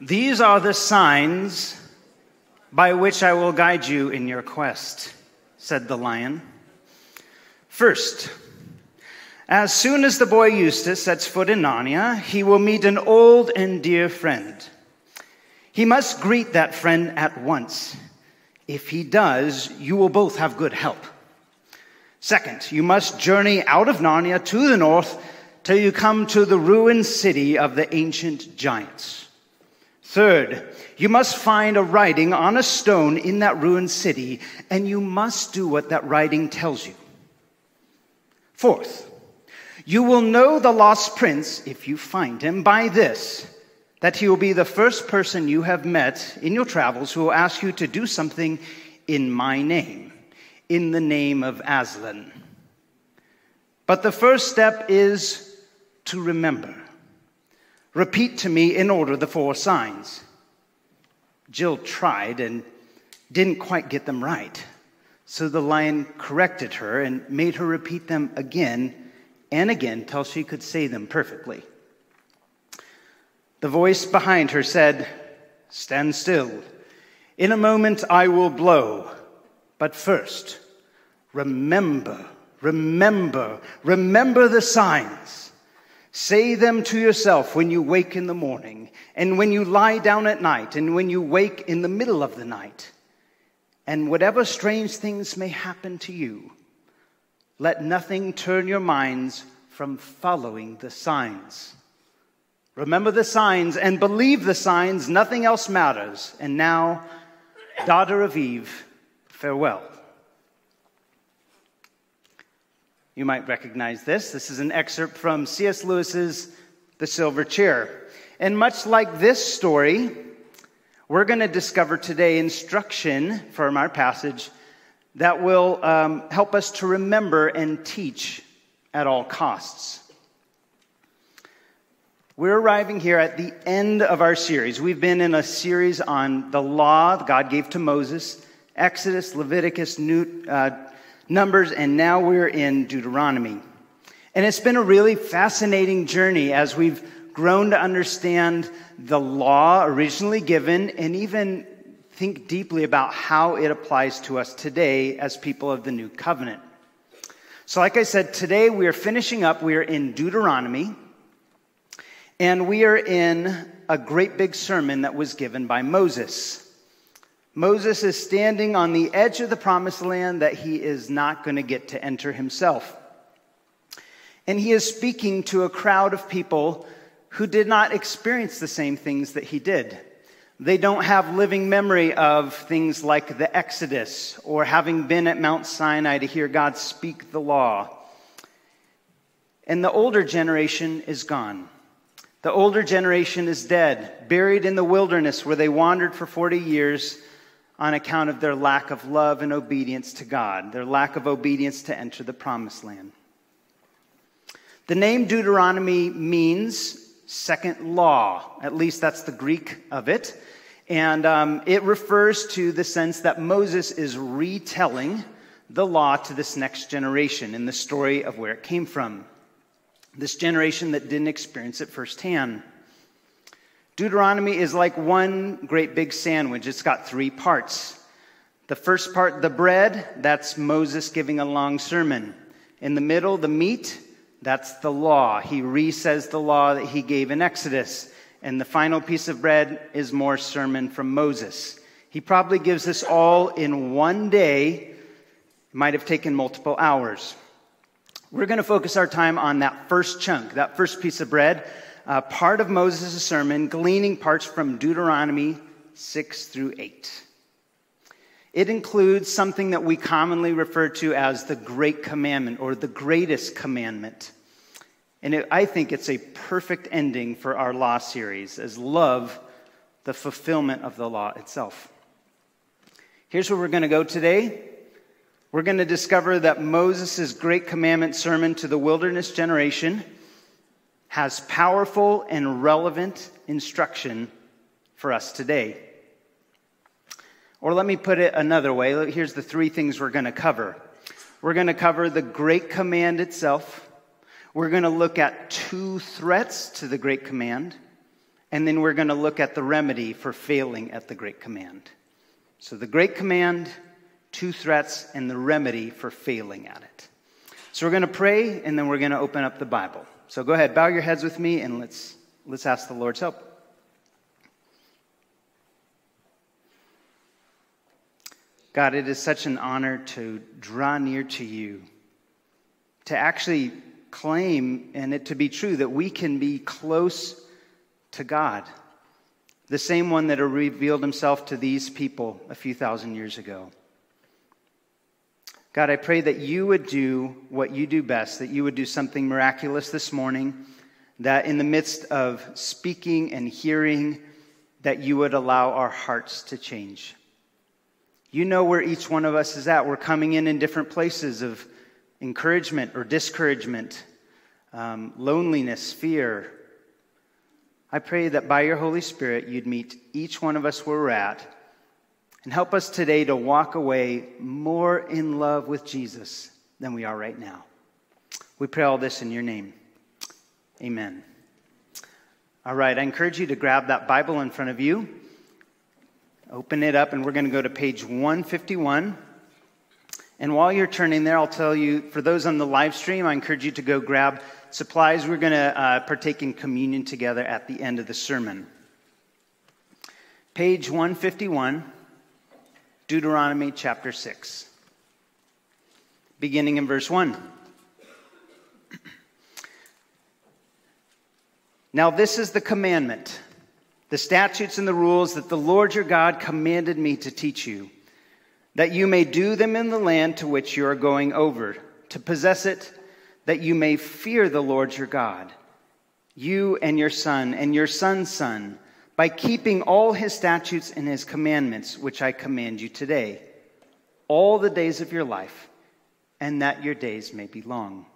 These are the signs by which I will guide you in your quest, said the lion. First, as soon as the boy Eustace sets foot in Narnia, he will meet an old and dear friend. He must greet that friend at once. If he does, you will both have good help. Second, you must journey out of Narnia to the north till you come to the ruined city of the ancient giants. Third, you must find a writing on a stone in that ruined city, and you must do what that writing tells you. Fourth, you will know the lost prince, if you find him, by this that he will be the first person you have met in your travels who will ask you to do something in my name, in the name of Aslan. But the first step is to remember. Repeat to me in order the four signs. Jill tried and didn't quite get them right. So the lion corrected her and made her repeat them again and again till she could say them perfectly. The voice behind her said, Stand still. In a moment I will blow. But first, remember, remember, remember the signs. Say them to yourself when you wake in the morning, and when you lie down at night, and when you wake in the middle of the night. And whatever strange things may happen to you, let nothing turn your minds from following the signs. Remember the signs and believe the signs, nothing else matters. And now, daughter of Eve, farewell. You might recognize this. This is an excerpt from C.S. Lewis's The Silver Chair. And much like this story, we're going to discover today instruction from our passage that will um, help us to remember and teach at all costs. We're arriving here at the end of our series. We've been in a series on the law God gave to Moses, Exodus, Leviticus, New, uh, Numbers, and now we're in Deuteronomy. And it's been a really fascinating journey as we've grown to understand the law originally given and even think deeply about how it applies to us today as people of the new covenant. So, like I said, today we are finishing up, we are in Deuteronomy. And we are in a great big sermon that was given by Moses. Moses is standing on the edge of the promised land that he is not going to get to enter himself. And he is speaking to a crowd of people who did not experience the same things that he did. They don't have living memory of things like the Exodus or having been at Mount Sinai to hear God speak the law. And the older generation is gone. The older generation is dead, buried in the wilderness where they wandered for 40 years on account of their lack of love and obedience to God, their lack of obedience to enter the promised land. The name Deuteronomy means second law, at least that's the Greek of it. And um, it refers to the sense that Moses is retelling the law to this next generation in the story of where it came from this generation that didn't experience it firsthand. Deuteronomy is like one great big sandwich. It's got three parts. The first part, the bread, that's Moses giving a long sermon. In the middle, the meat, that's the law. He re says the law that he gave in Exodus. And the final piece of bread is more sermon from Moses. He probably gives this all in one day. It might have taken multiple hours. We're going to focus our time on that first chunk, that first piece of bread, uh, part of Moses' sermon, gleaning parts from Deuteronomy 6 through 8. It includes something that we commonly refer to as the Great Commandment or the greatest commandment. And it, I think it's a perfect ending for our law series as love, the fulfillment of the law itself. Here's where we're going to go today we're going to discover that Moses' great commandment sermon to the wilderness generation has powerful and relevant instruction for us today. Or let me put it another way. Here's the three things we're going to cover. We're going to cover the great command itself. We're going to look at two threats to the great command. And then we're going to look at the remedy for failing at the Great Command. So, the Great Command, two threats, and the remedy for failing at it. So, we're going to pray and then we're going to open up the Bible. So, go ahead, bow your heads with me and let's, let's ask the Lord's help. God, it is such an honor to draw near to you, to actually claim and it to be true that we can be close to God, the same one that revealed himself to these people a few thousand years ago. God, I pray that you would do what you do best, that you would do something miraculous this morning, that in the midst of speaking and hearing, that you would allow our hearts to change. You know where each one of us is at. We're coming in in different places of encouragement or discouragement, um, loneliness, fear. I pray that by your Holy Spirit, you'd meet each one of us where we're at and help us today to walk away more in love with Jesus than we are right now. We pray all this in your name. Amen. All right, I encourage you to grab that Bible in front of you. Open it up, and we're going to go to page 151. And while you're turning there, I'll tell you, for those on the live stream, I encourage you to go grab supplies. We're going to uh, partake in communion together at the end of the sermon. Page 151, Deuteronomy chapter 6, beginning in verse 1. Now, this is the commandment, the statutes and the rules that the Lord your God commanded me to teach you that you may do them in the land to which you are going over, to possess it, that you may fear the Lord your God, you and your son and your son's son, by keeping all his statutes and his commandments, which I command you today, all the days of your life, and that your days may be long.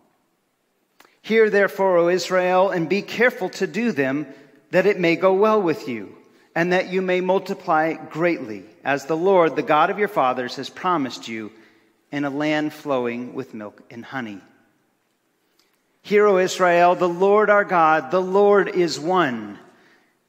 Hear therefore, O Israel, and be careful to do them, that it may go well with you and that you may multiply greatly, as the Lord, the God of your fathers, has promised you, in a land flowing with milk and honey. Hear, O Israel, the Lord our God, the Lord is one.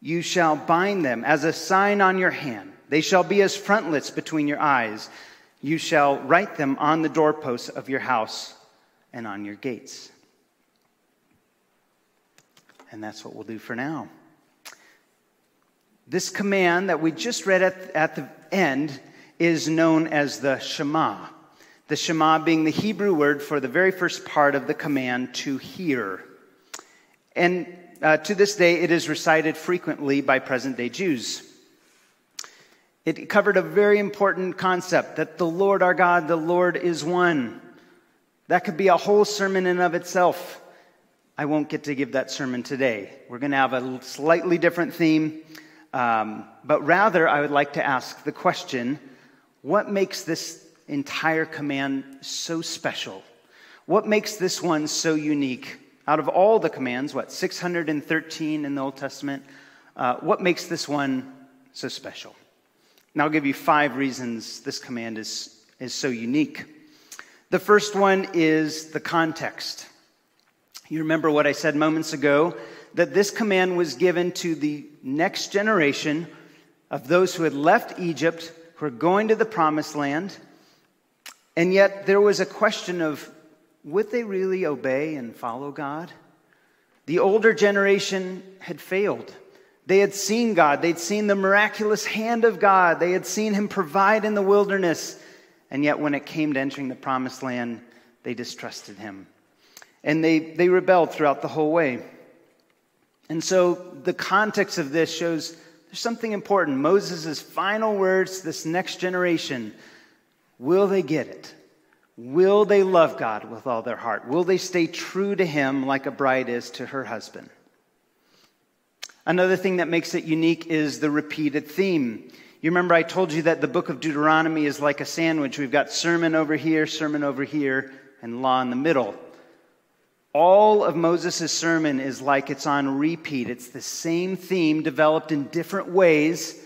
You shall bind them as a sign on your hand. They shall be as frontlets between your eyes. You shall write them on the doorposts of your house and on your gates. And that's what we'll do for now. This command that we just read at, at the end is known as the Shema. The Shema being the Hebrew word for the very first part of the command to hear. And uh, to this day, it is recited frequently by present day Jews. It covered a very important concept that the Lord our God, the Lord is one. That could be a whole sermon in of itself. I won't get to give that sermon today. We're going to have a slightly different theme. Um, but rather, I would like to ask the question what makes this entire command so special? What makes this one so unique? Out of all the commands, what, 613 in the Old Testament, uh, what makes this one so special? And I'll give you five reasons this command is, is so unique. The first one is the context. You remember what I said moments ago that this command was given to the next generation of those who had left Egypt, who were going to the promised land. And yet there was a question of would they really obey and follow God? The older generation had failed. They had seen God. They'd seen the miraculous hand of God. They had seen Him provide in the wilderness. And yet, when it came to entering the promised land, they distrusted Him. And they, they rebelled throughout the whole way. And so the context of this shows there's something important. Moses' final words to this next generation will they get it? Will they love God with all their heart? Will they stay true to Him like a bride is to her husband? Another thing that makes it unique is the repeated theme. You remember I told you that the book of Deuteronomy is like a sandwich. We've got sermon over here, sermon over here, and law in the middle. All of Moses' sermon is like it's on repeat. It's the same theme developed in different ways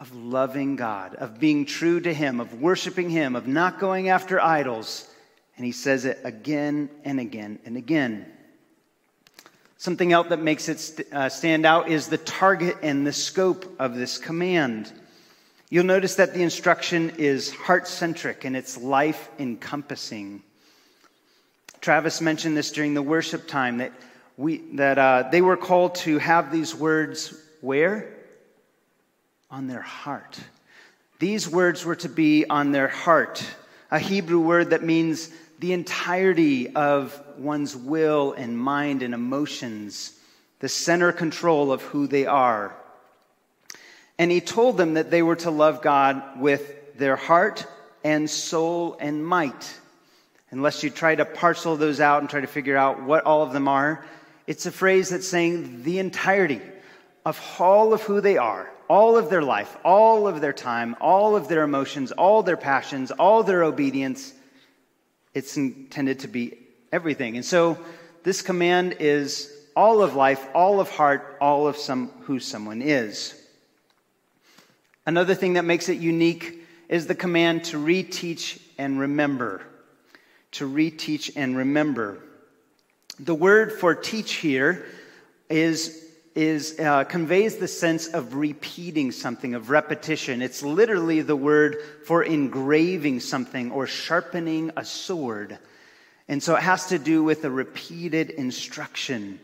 of loving God, of being true to Him, of worshiping Him, of not going after idols. And he says it again and again and again. Something else that makes it st- uh, stand out is the target and the scope of this command. You'll notice that the instruction is heart centric and it's life encompassing. Travis mentioned this during the worship time that, we, that uh, they were called to have these words where? On their heart. These words were to be on their heart, a Hebrew word that means the entirety of one's will and mind and emotions, the center control of who they are. And he told them that they were to love God with their heart and soul and might. Unless you try to parcel those out and try to figure out what all of them are, it's a phrase that's saying the entirety of all of who they are, all of their life, all of their time, all of their emotions, all their passions, all their obedience. It's intended to be everything. And so this command is all of life, all of heart, all of some, who someone is. Another thing that makes it unique is the command to reteach and remember. To reteach and remember. The word for teach here is, is uh, conveys the sense of repeating something, of repetition. It's literally the word for engraving something or sharpening a sword. And so it has to do with a repeated instruction.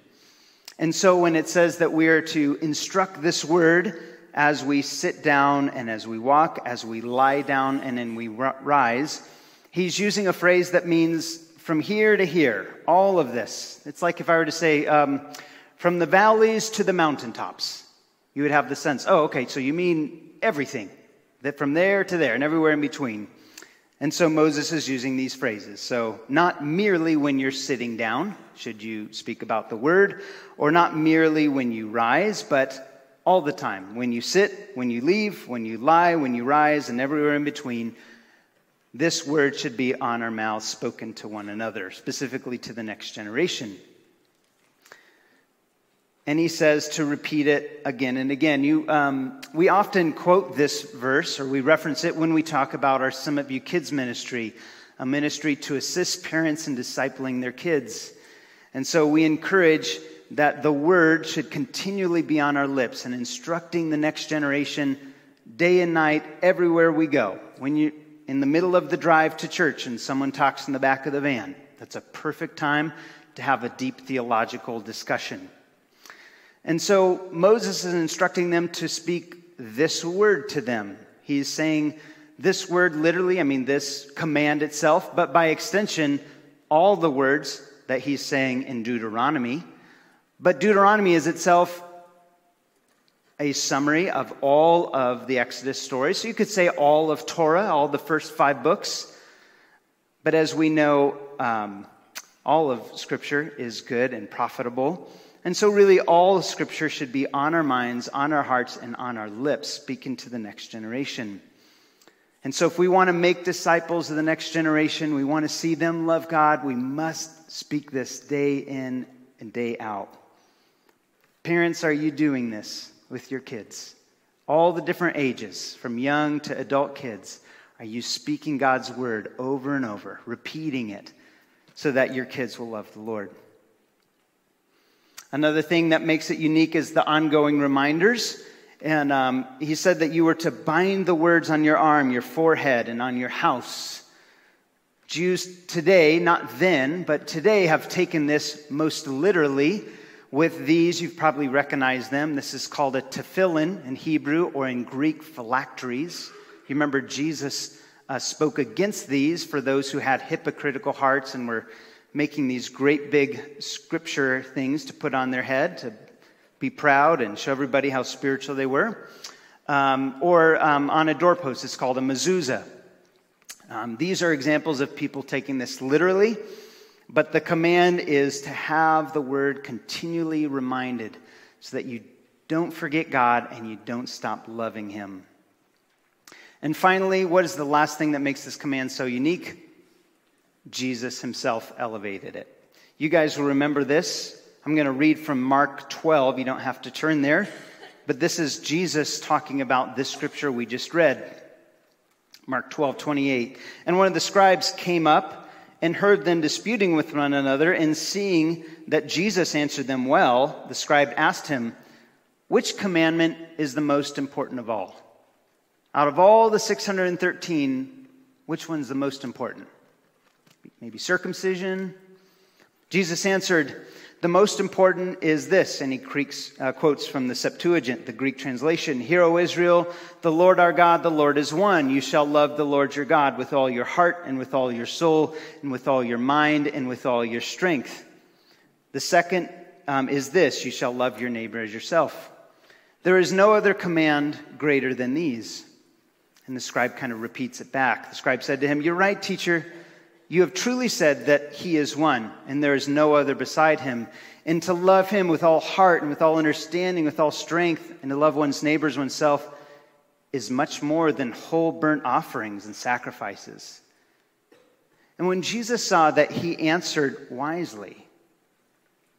And so when it says that we are to instruct this word, as we sit down and as we walk, as we lie down and then we rise, he's using a phrase that means from here to here, all of this. It's like if I were to say, um, from the valleys to the mountaintops. You would have the sense, oh, okay, so you mean everything, that from there to there and everywhere in between. And so Moses is using these phrases. So, not merely when you're sitting down, should you speak about the word, or not merely when you rise, but all the time. When you sit, when you leave, when you lie, when you rise, and everywhere in between, this word should be on our mouths, spoken to one another, specifically to the next generation. And he says to repeat it again and again. You, um, we often quote this verse, or we reference it when we talk about our Summit View Kids ministry, a ministry to assist parents in discipling their kids. And so we encourage that the word should continually be on our lips and instructing the next generation day and night everywhere we go. When you're in the middle of the drive to church and someone talks in the back of the van, that's a perfect time to have a deep theological discussion. And so Moses is instructing them to speak this word to them. He's saying this word literally, I mean, this command itself, but by extension, all the words that he's saying in Deuteronomy but Deuteronomy is itself a summary of all of the Exodus stories. So you could say all of Torah, all the first five books. But as we know, um, all of Scripture is good and profitable. And so, really, all Scripture should be on our minds, on our hearts, and on our lips, speaking to the next generation. And so, if we want to make disciples of the next generation, we want to see them love God, we must speak this day in and day out. Parents, are you doing this with your kids? All the different ages, from young to adult kids, are you speaking God's word over and over, repeating it so that your kids will love the Lord? Another thing that makes it unique is the ongoing reminders. And um, he said that you were to bind the words on your arm, your forehead, and on your house. Jews today, not then, but today have taken this most literally with these, you've probably recognized them. This is called a tefillin in Hebrew or in Greek phylacteries. You remember Jesus uh, spoke against these for those who had hypocritical hearts and were making these great big scripture things to put on their head to be proud and show everybody how spiritual they were. Um, or um, on a doorpost, it's called a mezuzah. Um, these are examples of people taking this literally but the command is to have the word continually reminded so that you don't forget God and you don't stop loving Him. And finally, what is the last thing that makes this command so unique? Jesus Himself elevated it. You guys will remember this. I'm going to read from Mark 12. You don't have to turn there. But this is Jesus talking about this scripture we just read. Mark 12, 28. And one of the scribes came up and heard them disputing with one another, and seeing that Jesus answered them well, the scribe asked him, Which commandment is the most important of all? Out of all the 613, which one's the most important? Maybe circumcision? Jesus answered, the most important is this, and he creaks, uh, quotes from the Septuagint, the Greek translation Hear, O Israel, the Lord our God, the Lord is one. You shall love the Lord your God with all your heart, and with all your soul, and with all your mind, and with all your strength. The second um, is this you shall love your neighbor as yourself. There is no other command greater than these. And the scribe kind of repeats it back. The scribe said to him, You're right, teacher. You have truly said that he is one, and there is no other beside him. And to love him with all heart and with all understanding, with all strength, and to love one's neighbors oneself is much more than whole burnt offerings and sacrifices. And when Jesus saw that he answered wisely,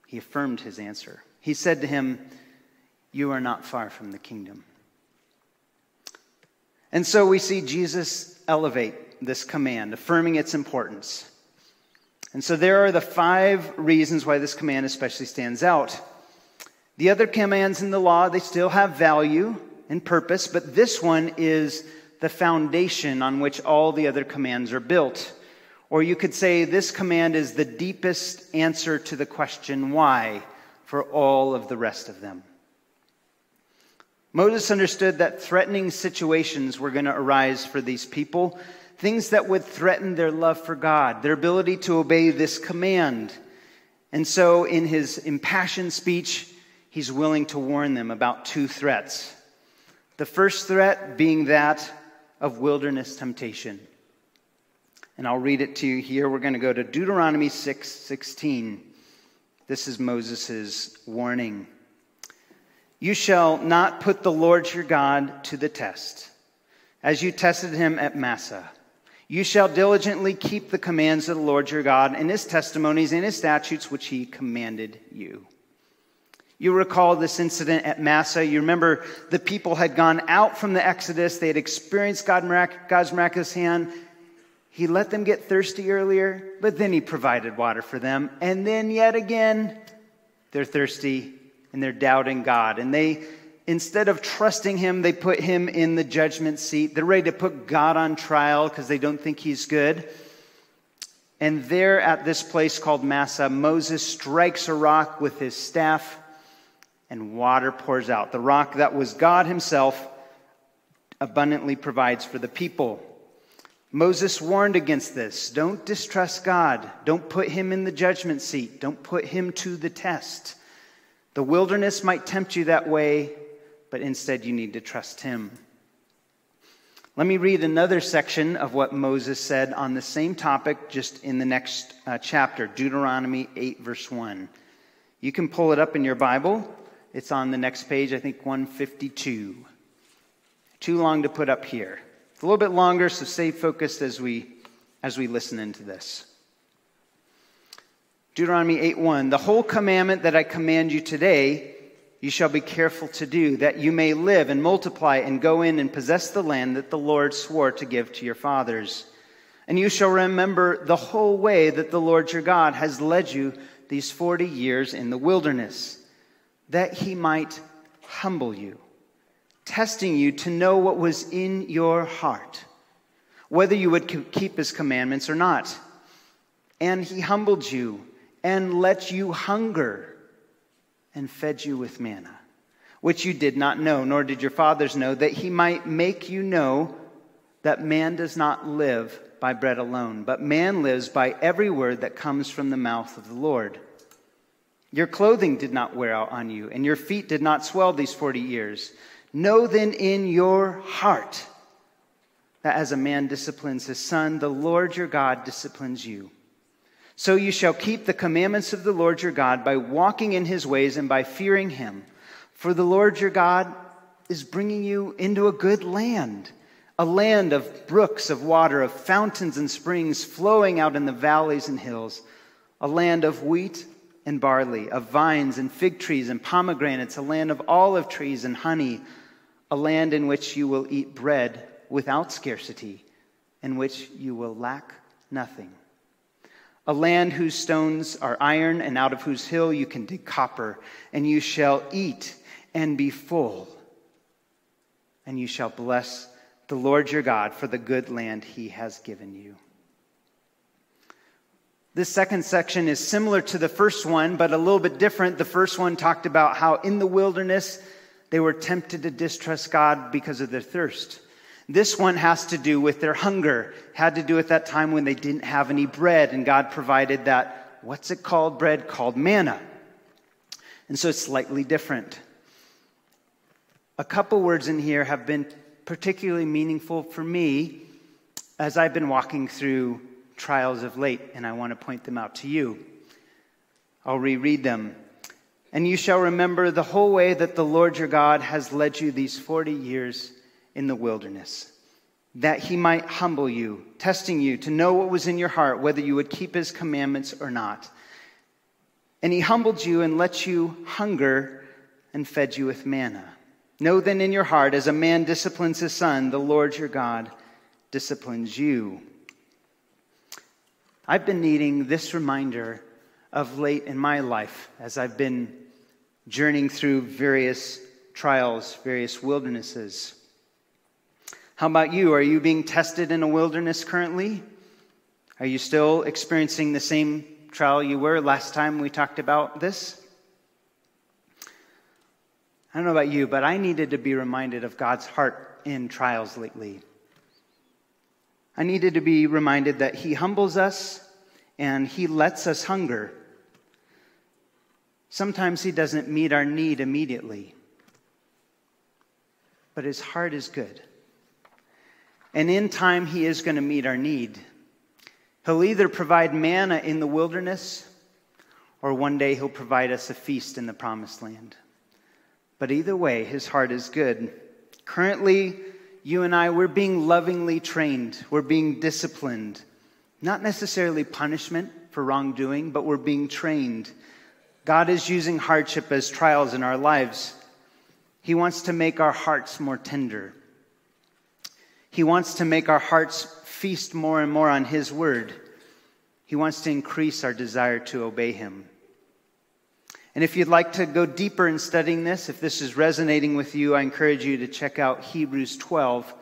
he affirmed his answer. He said to him, You are not far from the kingdom. And so we see Jesus elevate this command, affirming its importance. And so there are the five reasons why this command especially stands out. The other commands in the law, they still have value and purpose, but this one is the foundation on which all the other commands are built. Or you could say this command is the deepest answer to the question why for all of the rest of them. Moses understood that threatening situations were going to arise for these people, things that would threaten their love for God, their ability to obey this command. And so, in his impassioned speech, he's willing to warn them about two threats. The first threat being that of wilderness temptation. And I'll read it to you here. We're going to go to Deuteronomy 6 16. This is Moses' warning. You shall not put the Lord your God to the test, as you tested him at Massah. You shall diligently keep the commands of the Lord your God and his testimonies and his statutes which he commanded you. You recall this incident at Massah. You remember the people had gone out from the Exodus. They had experienced God, God's miraculous hand. He let them get thirsty earlier, but then he provided water for them. And then yet again, they're thirsty and they're doubting God. And they instead of trusting him, they put him in the judgment seat. They're ready to put God on trial because they don't think he's good. And there at this place called Massah, Moses strikes a rock with his staff and water pours out. The rock that was God himself abundantly provides for the people. Moses warned against this. Don't distrust God. Don't put him in the judgment seat. Don't put him to the test. The wilderness might tempt you that way, but instead you need to trust Him. Let me read another section of what Moses said on the same topic just in the next uh, chapter, Deuteronomy 8, verse 1. You can pull it up in your Bible. It's on the next page, I think 152. Too long to put up here. It's a little bit longer, so stay focused as we, as we listen into this. Deuteronomy 8 1. The whole commandment that I command you today you shall be careful to do, that you may live and multiply and go in and possess the land that the Lord swore to give to your fathers. And you shall remember the whole way that the Lord your God has led you these 40 years in the wilderness, that he might humble you, testing you to know what was in your heart, whether you would keep his commandments or not. And he humbled you and let you hunger and fed you with manna, which you did not know, nor did your fathers know, that he might make you know that man does not live by bread alone, but man lives by every word that comes from the mouth of the Lord. Your clothing did not wear out on you, and your feet did not swell these 40 years. Know then in your heart that as a man disciplines his son, the Lord your God disciplines you. So you shall keep the commandments of the Lord your God by walking in his ways and by fearing him. For the Lord your God is bringing you into a good land, a land of brooks of water, of fountains and springs flowing out in the valleys and hills, a land of wheat and barley, of vines and fig trees and pomegranates, a land of olive trees and honey, a land in which you will eat bread without scarcity, in which you will lack nothing. A land whose stones are iron, and out of whose hill you can dig copper, and you shall eat and be full and you shall bless the Lord your God for the good land he has given you. This second section is similar to the first one, but a little bit different. The first one talked about how in the wilderness they were tempted to distrust God because of their thirst. This one has to do with their hunger, had to do with that time when they didn't have any bread, and God provided that, what's it called, bread? Called manna. And so it's slightly different. A couple words in here have been particularly meaningful for me as I've been walking through trials of late, and I want to point them out to you. I'll reread them. And you shall remember the whole way that the Lord your God has led you these 40 years in the wilderness, that he might humble you, testing you to know what was in your heart, whether you would keep his commandments or not. And he humbled you and let you hunger and fed you with manna Know then in your heart, as a man disciplines his son, the Lord your God disciplines you. I've been needing this reminder of late in my life as I've been journeying through various trials, various wildernesses. How about you? Are you being tested in a wilderness currently? Are you still experiencing the same trial you were last time we talked about this? I don't know about you, but I needed to be reminded of God's heart in trials lately. I needed to be reminded that He humbles us and He lets us hunger. Sometimes He doesn't meet our need immediately, but His heart is good. And in time, He is going to meet our need. He'll either provide manna in the wilderness, or one day He'll provide us a feast in the promised land. But either way, his heart is good. Currently, you and I, we're being lovingly trained. We're being disciplined. Not necessarily punishment for wrongdoing, but we're being trained. God is using hardship as trials in our lives. He wants to make our hearts more tender. He wants to make our hearts feast more and more on His word. He wants to increase our desire to obey Him. And if you'd like to go deeper in studying this, if this is resonating with you, I encourage you to check out Hebrews 12,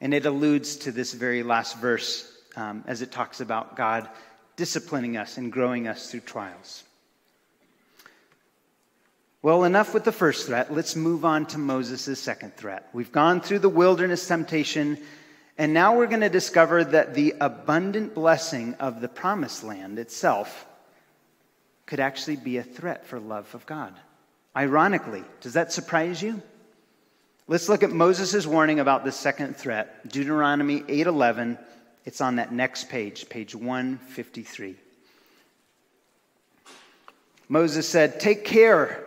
and it alludes to this very last verse um, as it talks about God disciplining us and growing us through trials. Well, enough with the first threat. Let's move on to Moses' second threat. We've gone through the wilderness temptation, and now we're going to discover that the abundant blessing of the promised land itself could actually be a threat for love of God. Ironically, does that surprise you? Let's look at Moses' warning about the second threat. Deuteronomy 8:11. It's on that next page, page 153. Moses said, "Take care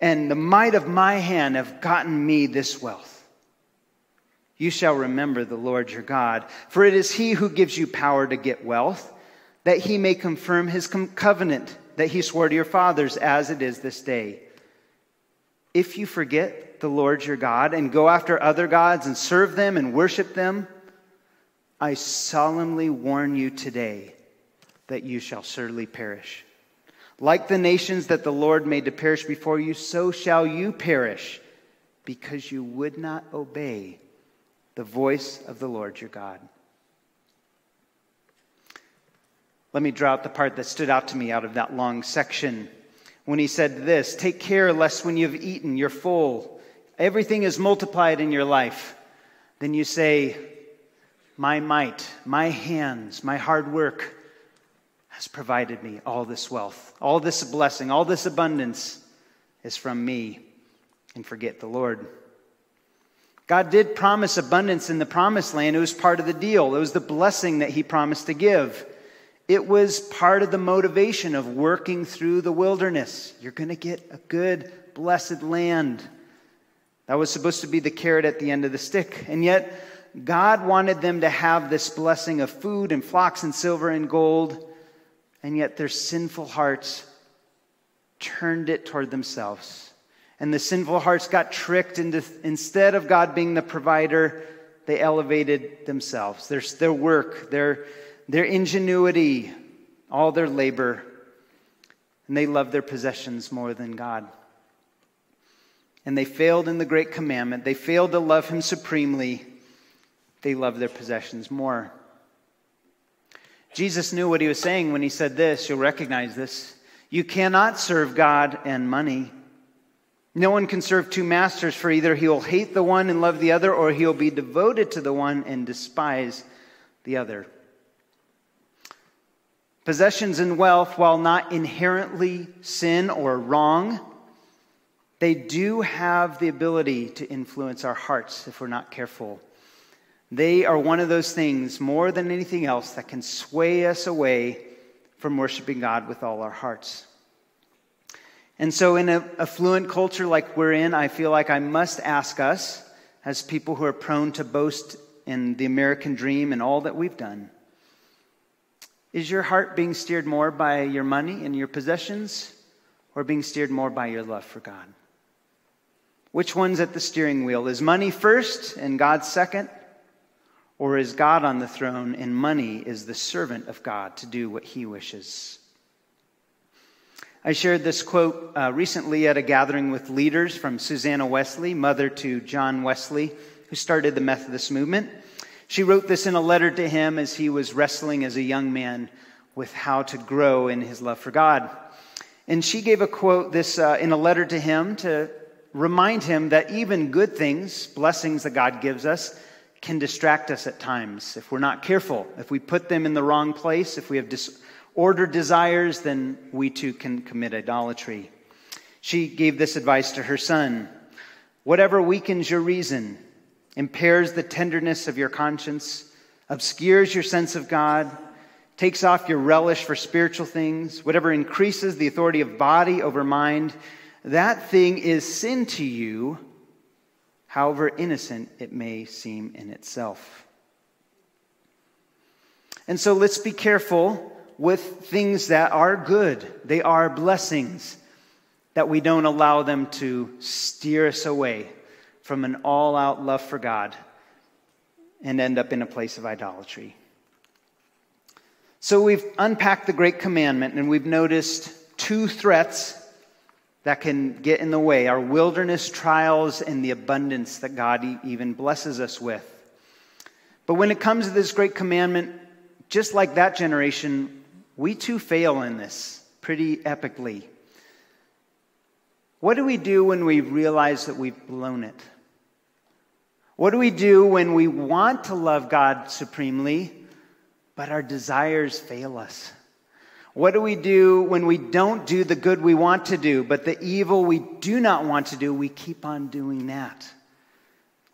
and the might of my hand have gotten me this wealth. You shall remember the Lord your God, for it is he who gives you power to get wealth, that he may confirm his covenant that he swore to your fathers as it is this day If you forget the Lord your God and go after other gods and serve them and worship them, I solemnly warn you today that you shall surely perish. Like the nations that the Lord made to perish before you, so shall you perish, because you would not obey the voice of the Lord your God. Let me draw out the part that stood out to me out of that long section when he said this Take care lest when you've eaten, you're full, everything is multiplied in your life. Then you say, My might, my hands, my hard work has provided me all this wealth, all this blessing, all this abundance is from me, and forget the Lord. God did promise abundance in the promised land. It was part of the deal, it was the blessing that he promised to give. It was part of the motivation of working through the wilderness. You're going to get a good, blessed land. That was supposed to be the carrot at the end of the stick. And yet, God wanted them to have this blessing of food and flocks and silver and gold. And yet, their sinful hearts turned it toward themselves. And the sinful hearts got tricked into, instead of God being the provider, they elevated themselves, their, their work, their their ingenuity, all their labor, and they loved their possessions more than God. And they failed in the great commandment. They failed to love Him supremely. They loved their possessions more. Jesus knew what he was saying when he said this. You'll recognize this. You cannot serve God and money. No one can serve two masters, for either he will hate the one and love the other, or he will be devoted to the one and despise the other. Possessions and wealth, while not inherently sin or wrong, they do have the ability to influence our hearts if we're not careful. They are one of those things, more than anything else, that can sway us away from worshiping God with all our hearts. And so, in an affluent culture like we're in, I feel like I must ask us, as people who are prone to boast in the American dream and all that we've done, is your heart being steered more by your money and your possessions or being steered more by your love for God? Which one's at the steering wheel? Is money first and God second? Or is God on the throne and money is the servant of God to do what he wishes? I shared this quote uh, recently at a gathering with leaders from Susanna Wesley, mother to John Wesley, who started the Methodist movement. She wrote this in a letter to him as he was wrestling as a young man with how to grow in his love for God. And she gave a quote this uh, in a letter to him to remind him that even good things, blessings that God gives us, can distract us at times if we're not careful. If we put them in the wrong place, if we have disordered desires, then we too can commit idolatry. She gave this advice to her son Whatever weakens your reason, impairs the tenderness of your conscience, obscures your sense of God, takes off your relish for spiritual things, whatever increases the authority of body over mind, that thing is sin to you, however innocent it may seem in itself. And so let's be careful with things that are good, they are blessings, that we don't allow them to steer us away from an all out love for God and end up in a place of idolatry. So we've unpacked the great commandment and we've noticed two threats that can get in the way our wilderness trials and the abundance that God even blesses us with. But when it comes to this great commandment, just like that generation, we too fail in this pretty epically. What do we do when we realize that we've blown it? What do we do when we want to love God supremely, but our desires fail us? What do we do when we don't do the good we want to do, but the evil we do not want to do, we keep on doing that?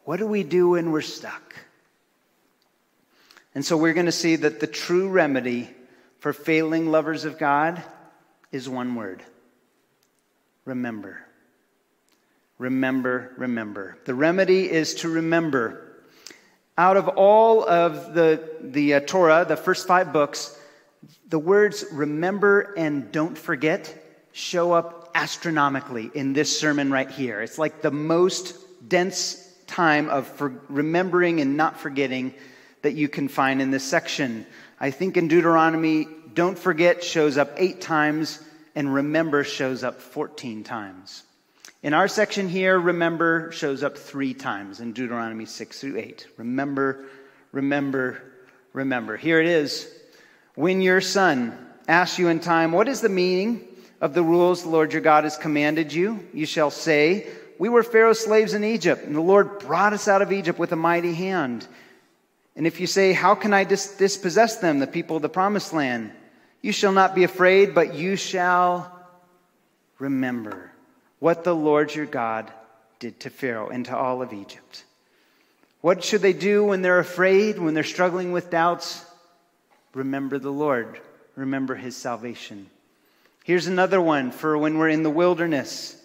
What do we do when we're stuck? And so we're going to see that the true remedy for failing lovers of God is one word remember. Remember, remember. The remedy is to remember. Out of all of the, the uh, Torah, the first five books, the words remember and don't forget show up astronomically in this sermon right here. It's like the most dense time of remembering and not forgetting that you can find in this section. I think in Deuteronomy, don't forget shows up eight times, and remember shows up 14 times. In our section here, remember shows up three times in Deuteronomy 6 through 8. Remember, remember, remember. Here it is. When your son asks you in time, What is the meaning of the rules the Lord your God has commanded you? You shall say, We were Pharaoh's slaves in Egypt, and the Lord brought us out of Egypt with a mighty hand. And if you say, How can I dis- dispossess them, the people of the promised land? You shall not be afraid, but you shall remember what the Lord your God did to Pharaoh and to all of Egypt. What should they do when they're afraid, when they're struggling with doubts? Remember the Lord, remember his salvation. Here's another one for when we're in the wilderness.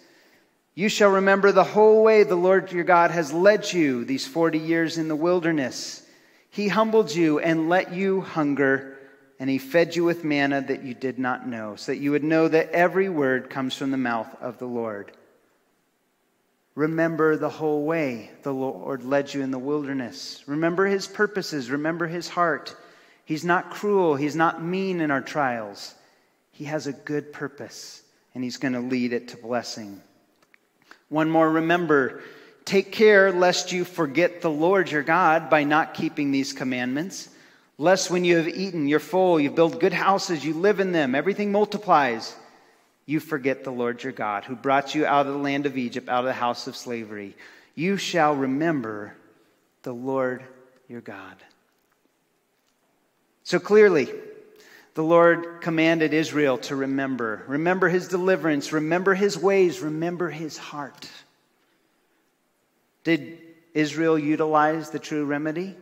You shall remember the whole way the Lord your God has led you these 40 years in the wilderness. He humbled you and let you hunger, and he fed you with manna that you did not know, so that you would know that every word comes from the mouth of the Lord. Remember the whole way the Lord led you in the wilderness. Remember his purposes. Remember his heart. He's not cruel. He's not mean in our trials. He has a good purpose, and he's going to lead it to blessing. One more remember Take care lest you forget the Lord your God by not keeping these commandments. Lest when you have eaten, you're full, you build good houses, you live in them, everything multiplies, you forget the Lord your God, who brought you out of the land of Egypt, out of the house of slavery. You shall remember the Lord your God. So clearly, the Lord commanded Israel to remember. Remember his deliverance, remember his ways, remember his heart. Did Israel utilize the true remedy?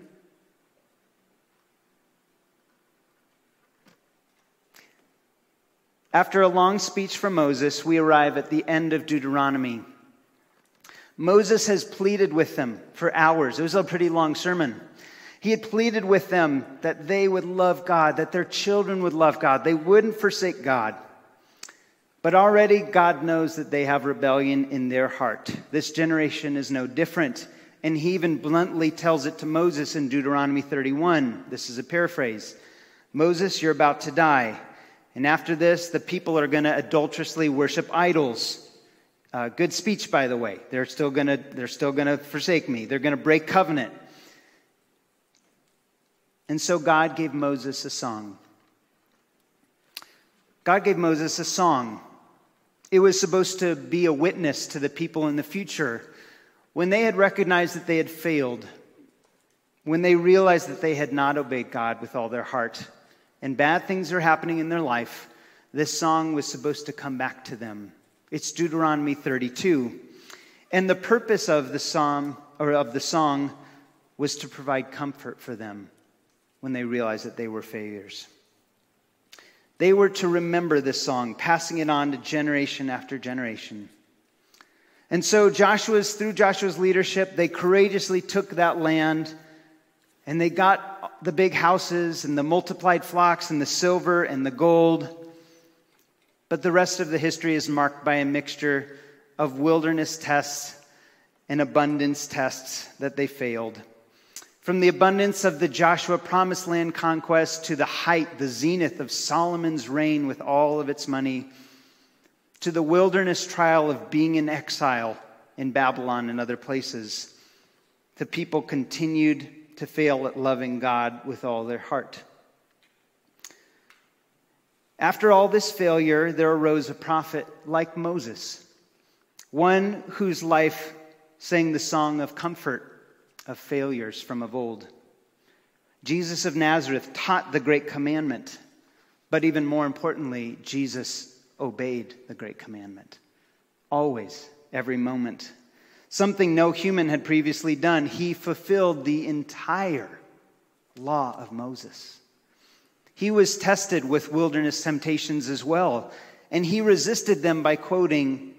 After a long speech from Moses, we arrive at the end of Deuteronomy. Moses has pleaded with them for hours. It was a pretty long sermon. He had pleaded with them that they would love God, that their children would love God, they wouldn't forsake God. But already God knows that they have rebellion in their heart. This generation is no different. And he even bluntly tells it to Moses in Deuteronomy 31. This is a paraphrase Moses, you're about to die. And after this, the people are going to adulterously worship idols. Uh, good speech, by the way. They're still going to they're still going to forsake me. They're going to break covenant. And so God gave Moses a song. God gave Moses a song. It was supposed to be a witness to the people in the future when they had recognized that they had failed, when they realized that they had not obeyed God with all their heart, and bad things are happening in their life. This song was supposed to come back to them. It's Deuteronomy 32. And the purpose of the psalm or of the song was to provide comfort for them when they realized that they were failures. They were to remember this song, passing it on to generation after generation. And so Joshua's through Joshua's leadership, they courageously took that land and they got the big houses and the multiplied flocks and the silver and the gold. But the rest of the history is marked by a mixture of wilderness tests and abundance tests that they failed. From the abundance of the Joshua promised land conquest to the height, the zenith of Solomon's reign with all of its money, to the wilderness trial of being in exile in Babylon and other places, the people continued to fail at loving God with all their heart. After all this failure, there arose a prophet like Moses, one whose life sang the song of comfort of failures from of old. Jesus of Nazareth taught the great commandment, but even more importantly, Jesus obeyed the great commandment. Always, every moment. Something no human had previously done. He fulfilled the entire law of Moses. He was tested with wilderness temptations as well, and he resisted them by quoting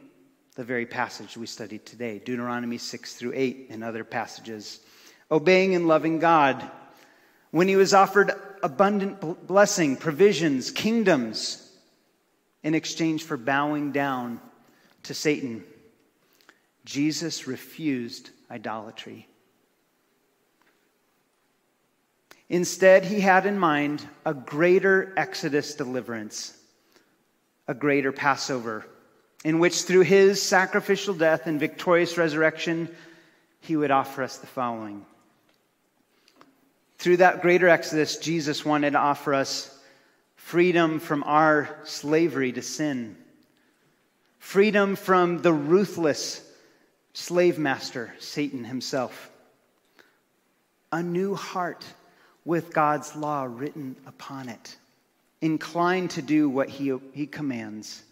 the very passage we studied today Deuteronomy 6 through 8 and other passages. Obeying and loving God. When he was offered abundant blessing, provisions, kingdoms, in exchange for bowing down to Satan. Jesus refused idolatry. Instead, he had in mind a greater Exodus deliverance, a greater Passover, in which through his sacrificial death and victorious resurrection, he would offer us the following. Through that greater Exodus, Jesus wanted to offer us freedom from our slavery to sin, freedom from the ruthless slave master, Satan himself, a new heart with God's law written upon it, inclined to do what he, he commands.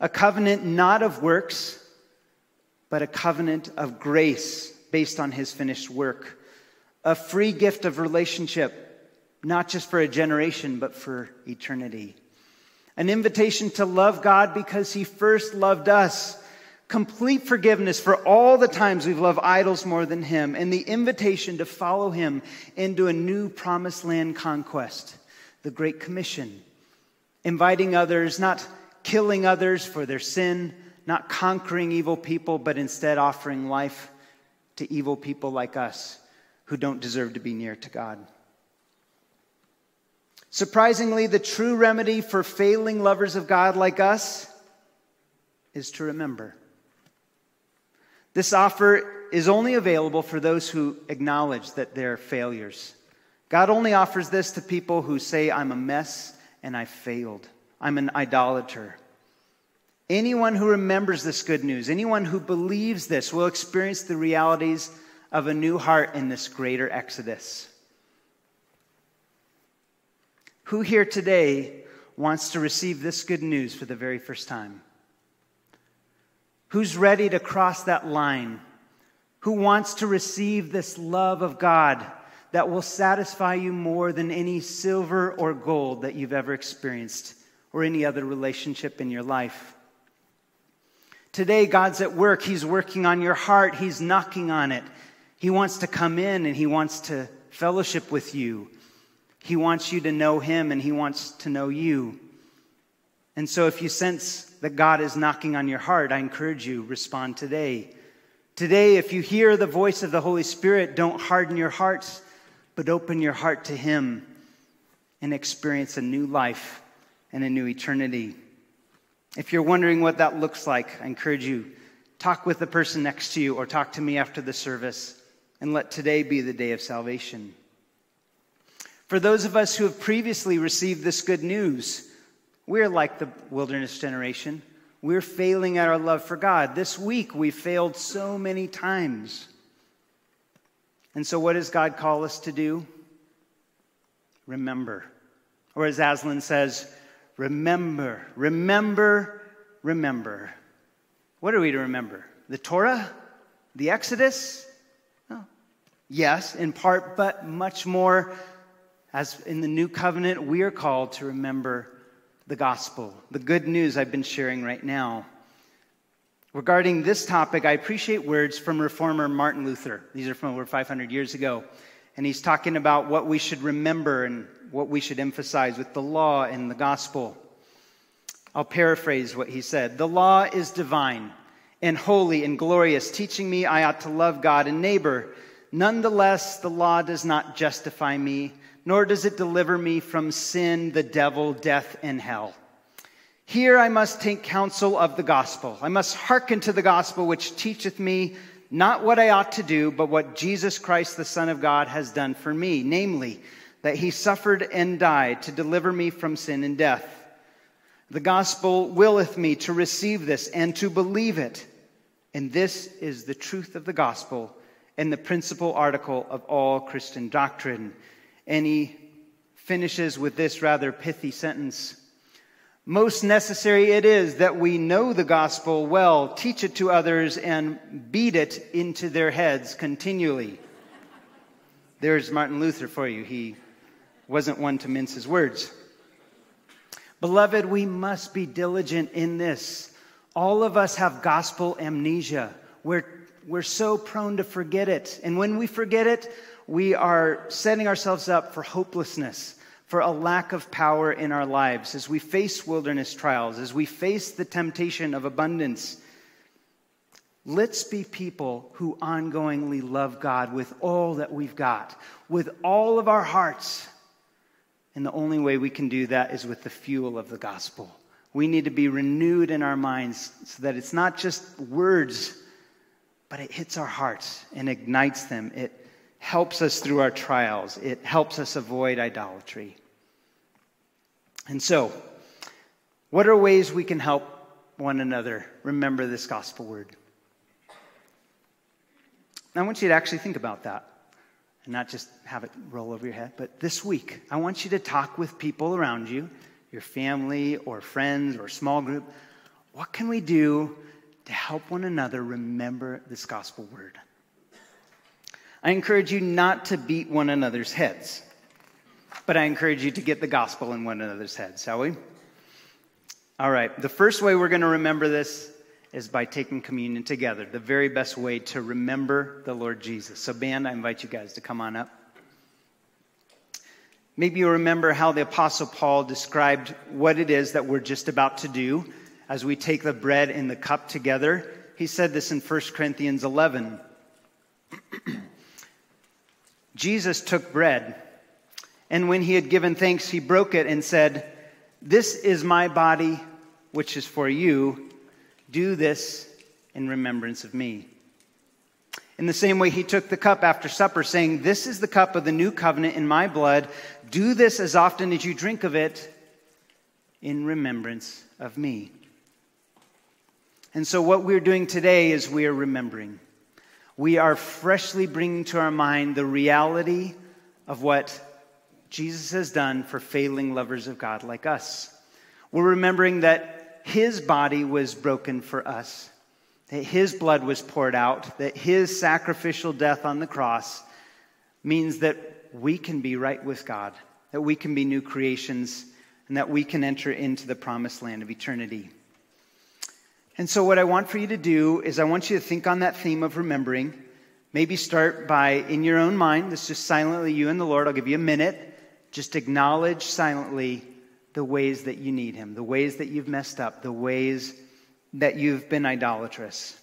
A covenant not of works, but a covenant of grace based on his finished work. A free gift of relationship, not just for a generation, but for eternity. An invitation to love God because he first loved us complete forgiveness for all the times we've loved idols more than Him, and the invitation to follow Him into a new promised land conquest, the Great Commission. Inviting others, not killing others for their sin, not conquering evil people, but instead offering life to evil people like us who don't deserve to be near to God. Surprisingly, the true remedy for failing lovers of God like us is to remember. This offer is only available for those who acknowledge that they're failures. God only offers this to people who say, I'm a mess and I failed. I'm an idolater. Anyone who remembers this good news, anyone who believes this, will experience the realities of a new heart in this greater exodus. Who here today wants to receive this good news for the very first time? Who's ready to cross that line? Who wants to receive this love of God that will satisfy you more than any silver or gold that you've ever experienced or any other relationship in your life? Today, God's at work. He's working on your heart. He's knocking on it. He wants to come in and He wants to fellowship with you. He wants you to know Him and He wants to know you. And so, if you sense that God is knocking on your heart, I encourage you, respond today. Today, if you hear the voice of the Holy Spirit, don't harden your hearts, but open your heart to Him and experience a new life and a new eternity. If you're wondering what that looks like, I encourage you, talk with the person next to you or talk to me after the service and let today be the day of salvation. For those of us who have previously received this good news, we're like the wilderness generation. We're failing at our love for God. This week, we failed so many times. And so, what does God call us to do? Remember. Or as Aslan says, remember, remember, remember. What are we to remember? The Torah? The Exodus? Oh. Yes, in part, but much more. As in the new covenant, we are called to remember the gospel, the good news I've been sharing right now. Regarding this topic, I appreciate words from reformer Martin Luther. These are from over 500 years ago. And he's talking about what we should remember and what we should emphasize with the law and the gospel. I'll paraphrase what he said The law is divine and holy and glorious, teaching me I ought to love God and neighbor. Nonetheless, the law does not justify me nor does it deliver me from sin, the devil, death, and hell. Here I must take counsel of the gospel. I must hearken to the gospel which teacheth me not what I ought to do, but what Jesus Christ, the Son of God, has done for me, namely, that he suffered and died to deliver me from sin and death. The gospel willeth me to receive this and to believe it. And this is the truth of the gospel and the principal article of all Christian doctrine. And he finishes with this rather pithy sentence Most necessary it is that we know the gospel well, teach it to others, and beat it into their heads continually. There's Martin Luther for you. He wasn't one to mince his words. Beloved, we must be diligent in this. All of us have gospel amnesia. We're, we're so prone to forget it. And when we forget it, we are setting ourselves up for hopelessness, for a lack of power in our lives as we face wilderness trials, as we face the temptation of abundance. Let's be people who ongoingly love God with all that we've got, with all of our hearts. And the only way we can do that is with the fuel of the gospel. We need to be renewed in our minds so that it's not just words, but it hits our hearts and ignites them. It helps us through our trials, it helps us avoid idolatry. And so, what are ways we can help one another remember this gospel word? I want you to actually think about that and not just have it roll over your head. But this week, I want you to talk with people around you, your family or friends or small group. What can we do to help one another remember this gospel word? I encourage you not to beat one another's heads, but I encourage you to get the gospel in one another's heads, shall we? All right, the first way we're going to remember this is by taking communion together, the very best way to remember the Lord Jesus. So, band, I invite you guys to come on up. Maybe you remember how the Apostle Paul described what it is that we're just about to do as we take the bread and the cup together. He said this in 1 Corinthians 11. Jesus took bread, and when he had given thanks, he broke it and said, this is my body, which is for you. Do this in remembrance of me. In the same way, he took the cup after supper, saying, This is the cup of the new covenant in my blood. Do this as often as you drink of it in remembrance of me. And so, what we're doing today is we are remembering. We are freshly bringing to our mind the reality of what Jesus has done for failing lovers of God like us. We're remembering that his body was broken for us, that his blood was poured out, that his sacrificial death on the cross means that we can be right with God, that we can be new creations, and that we can enter into the promised land of eternity. And so, what I want for you to do is, I want you to think on that theme of remembering. Maybe start by, in your own mind, this just silently, you and the Lord. I'll give you a minute just acknowledge silently the ways that you need Him, the ways that you've messed up, the ways that you've been idolatrous.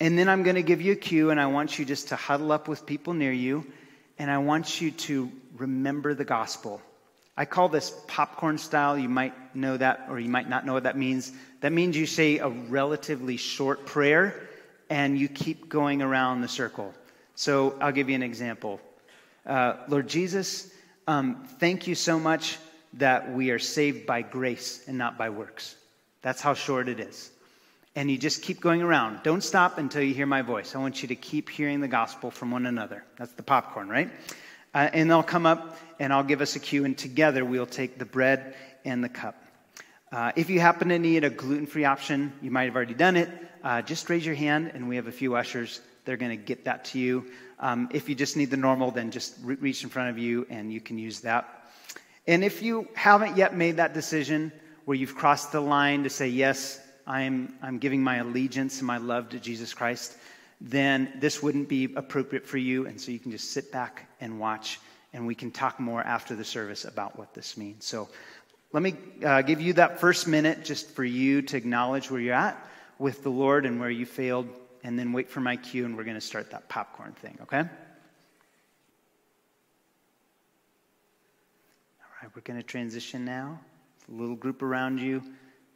And then I'm going to give you a cue, and I want you just to huddle up with people near you, and I want you to remember the gospel. I call this popcorn style. You might know that, or you might not know what that means. That means you say a relatively short prayer, and you keep going around the circle. So I'll give you an example. Uh, Lord Jesus, um, thank you so much that we are saved by grace and not by works. That's how short it is. And you just keep going around. Don't stop until you hear my voice. I want you to keep hearing the gospel from one another. That's the popcorn, right? Uh, and they'll come up and I'll give us a cue, and together we'll take the bread and the cup. Uh, if you happen to need a gluten free option, you might have already done it. Uh, just raise your hand, and we have a few ushers. They're going to get that to you. Um, if you just need the normal, then just re- reach in front of you and you can use that. And if you haven't yet made that decision where you've crossed the line to say, Yes, I'm, I'm giving my allegiance and my love to Jesus Christ, then this wouldn't be appropriate for you. And so you can just sit back and watch, and we can talk more after the service about what this means. So let me uh, give you that first minute just for you to acknowledge where you're at with the Lord and where you failed and then wait for my cue, and we're going to start that popcorn thing, okay? All right, we're going to transition now. A little group around you,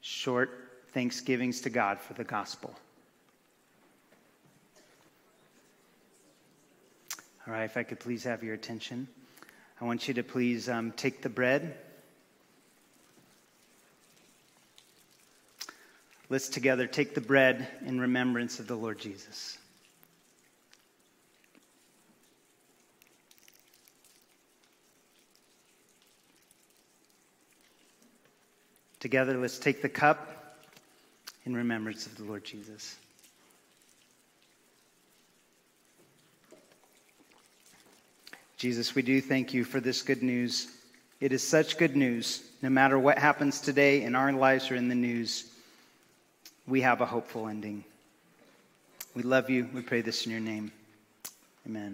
short thanksgivings to God for the gospel. All right, if I could please have your attention. I want you to please um, take the bread. Let's together take the bread in remembrance of the Lord Jesus. Together, let's take the cup in remembrance of the Lord Jesus. Jesus, we do thank you for this good news. It is such good news. No matter what happens today in our lives or in the news, we have a hopeful ending. We love you. We pray this in your name. Amen.